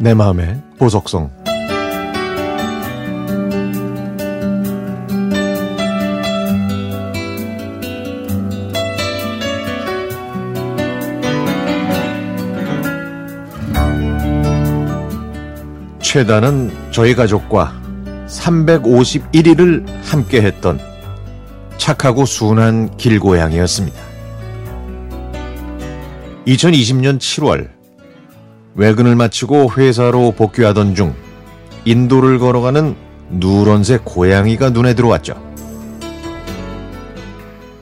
내 마음의 보석성 최다는 저희 가족과 351일을 함께 했던 착하고 순한 길고양이였습니다. 2020년 7월 외근을 마치고 회사로 복귀하던 중 인도를 걸어가는 누런색 고양이가 눈에 들어왔죠.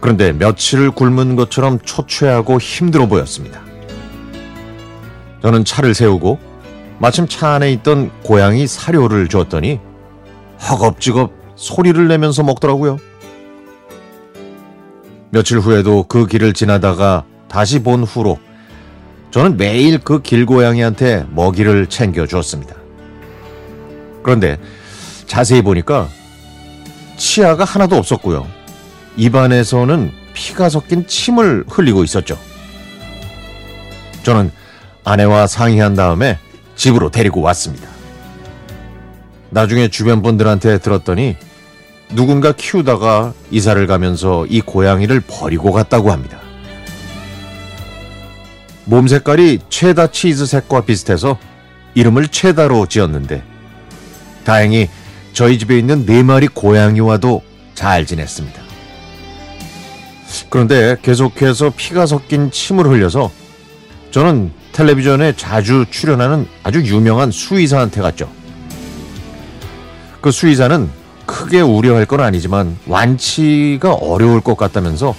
그런데 며칠을 굶은 것처럼 초췌하고 힘들어 보였습니다. 저는 차를 세우고 마침 차 안에 있던 고양이 사료를 줬더니 허겁지겁 소리를 내면서 먹더라고요. 며칠 후에도 그 길을 지나다가 다시 본 후로 저는 매일 그 길고양이한테 먹이를 챙겨주었습니다. 그런데 자세히 보니까 치아가 하나도 없었고요. 입안에서는 피가 섞인 침을 흘리고 있었죠. 저는 아내와 상의한 다음에 집으로 데리고 왔습니다. 나중에 주변 분들한테 들었더니 누군가 키우다가 이사를 가면서 이 고양이를 버리고 갔다고 합니다. 몸 색깔이 체다 치즈 색과 비슷해서 이름을 체다로 지었는데 다행히 저희 집에 있는 네 마리 고양이와도 잘 지냈습니다. 그런데 계속해서 피가 섞인 침을 흘려서 저는 텔레비전에 자주 출연하는 아주 유명한 수의사한테 갔죠. 그 수의사는 크게 우려할 건 아니지만 완치가 어려울 것 같다면서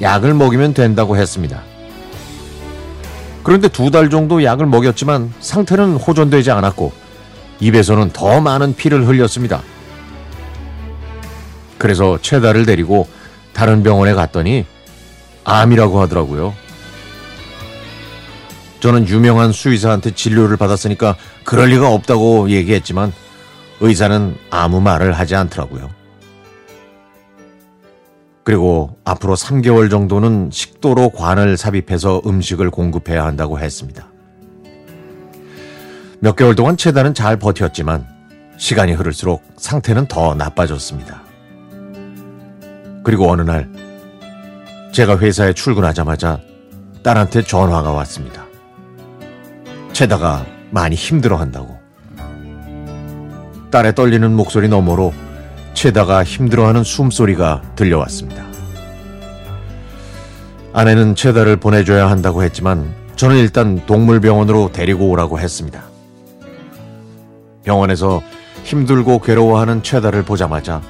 약을 먹이면 된다고 했습니다. 그런데 두 달 정도 약을 먹였지만 상태는 호전되지 않았고 입에서는 더 많은 피를 흘렸습니다. 그래서 최다를 데리고 다른 병원에 갔더니 암이라고 하더라고요. 저는 유명한 수의사한테 진료를 받았으니까 그럴 리가 없다고 얘기했지만 의사는 아무 말을 하지 않더라고요. 그리고 앞으로 3개월 정도는 식도로 관을 삽입해서 음식을 공급해야 한다고 했습니다. 몇 개월 동안 최다는 잘 버텼지만 시간이 흐를수록 상태는 더 나빠졌습니다. 그리고 어느 날 제가 회사에 출근하자마자 딸한테 전화가 왔습니다. 최다가 많이 힘들어 한다고. 딸의 떨리는 목소리 너머로 최다가 힘들어하는 숨소리가 들려왔습니다. 아내는 최다를 보내줘야 한다고 했지만 저는 일단 동물병원으로 데리고 오라고 했습니다. 병원에서 힘들고 괴로워하는 최다를 보자마자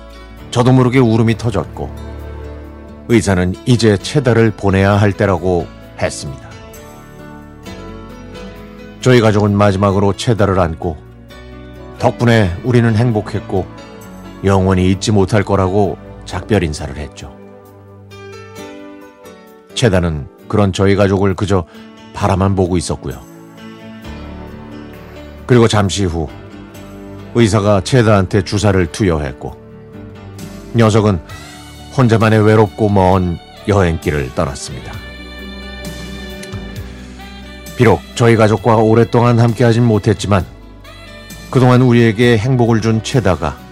저도 모르게 울음이 터졌고 의사는 이제 최다를 보내야 할 때라고 했습니다. 저희 가족은 마지막으로 최다를 안고 덕분에 우리는 행복했고 영원히 잊지 못할 거라고 작별 인사를 했죠. 최다는 그런 저희 가족을 그저 바라만 보고 있었고요. 그리고 잠시 후 의사가 최다한테 주사를 투여했고 녀석은 혼자만의 외롭고 먼 여행길을 떠났습니다. 비록 저희 가족과 오랫동안 함께하진 못했지만 그동안 우리에게 행복을 준 최다가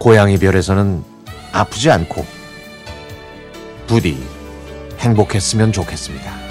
고양이 별에서는 아프지 않고 부디 행복했으면 좋겠습니다.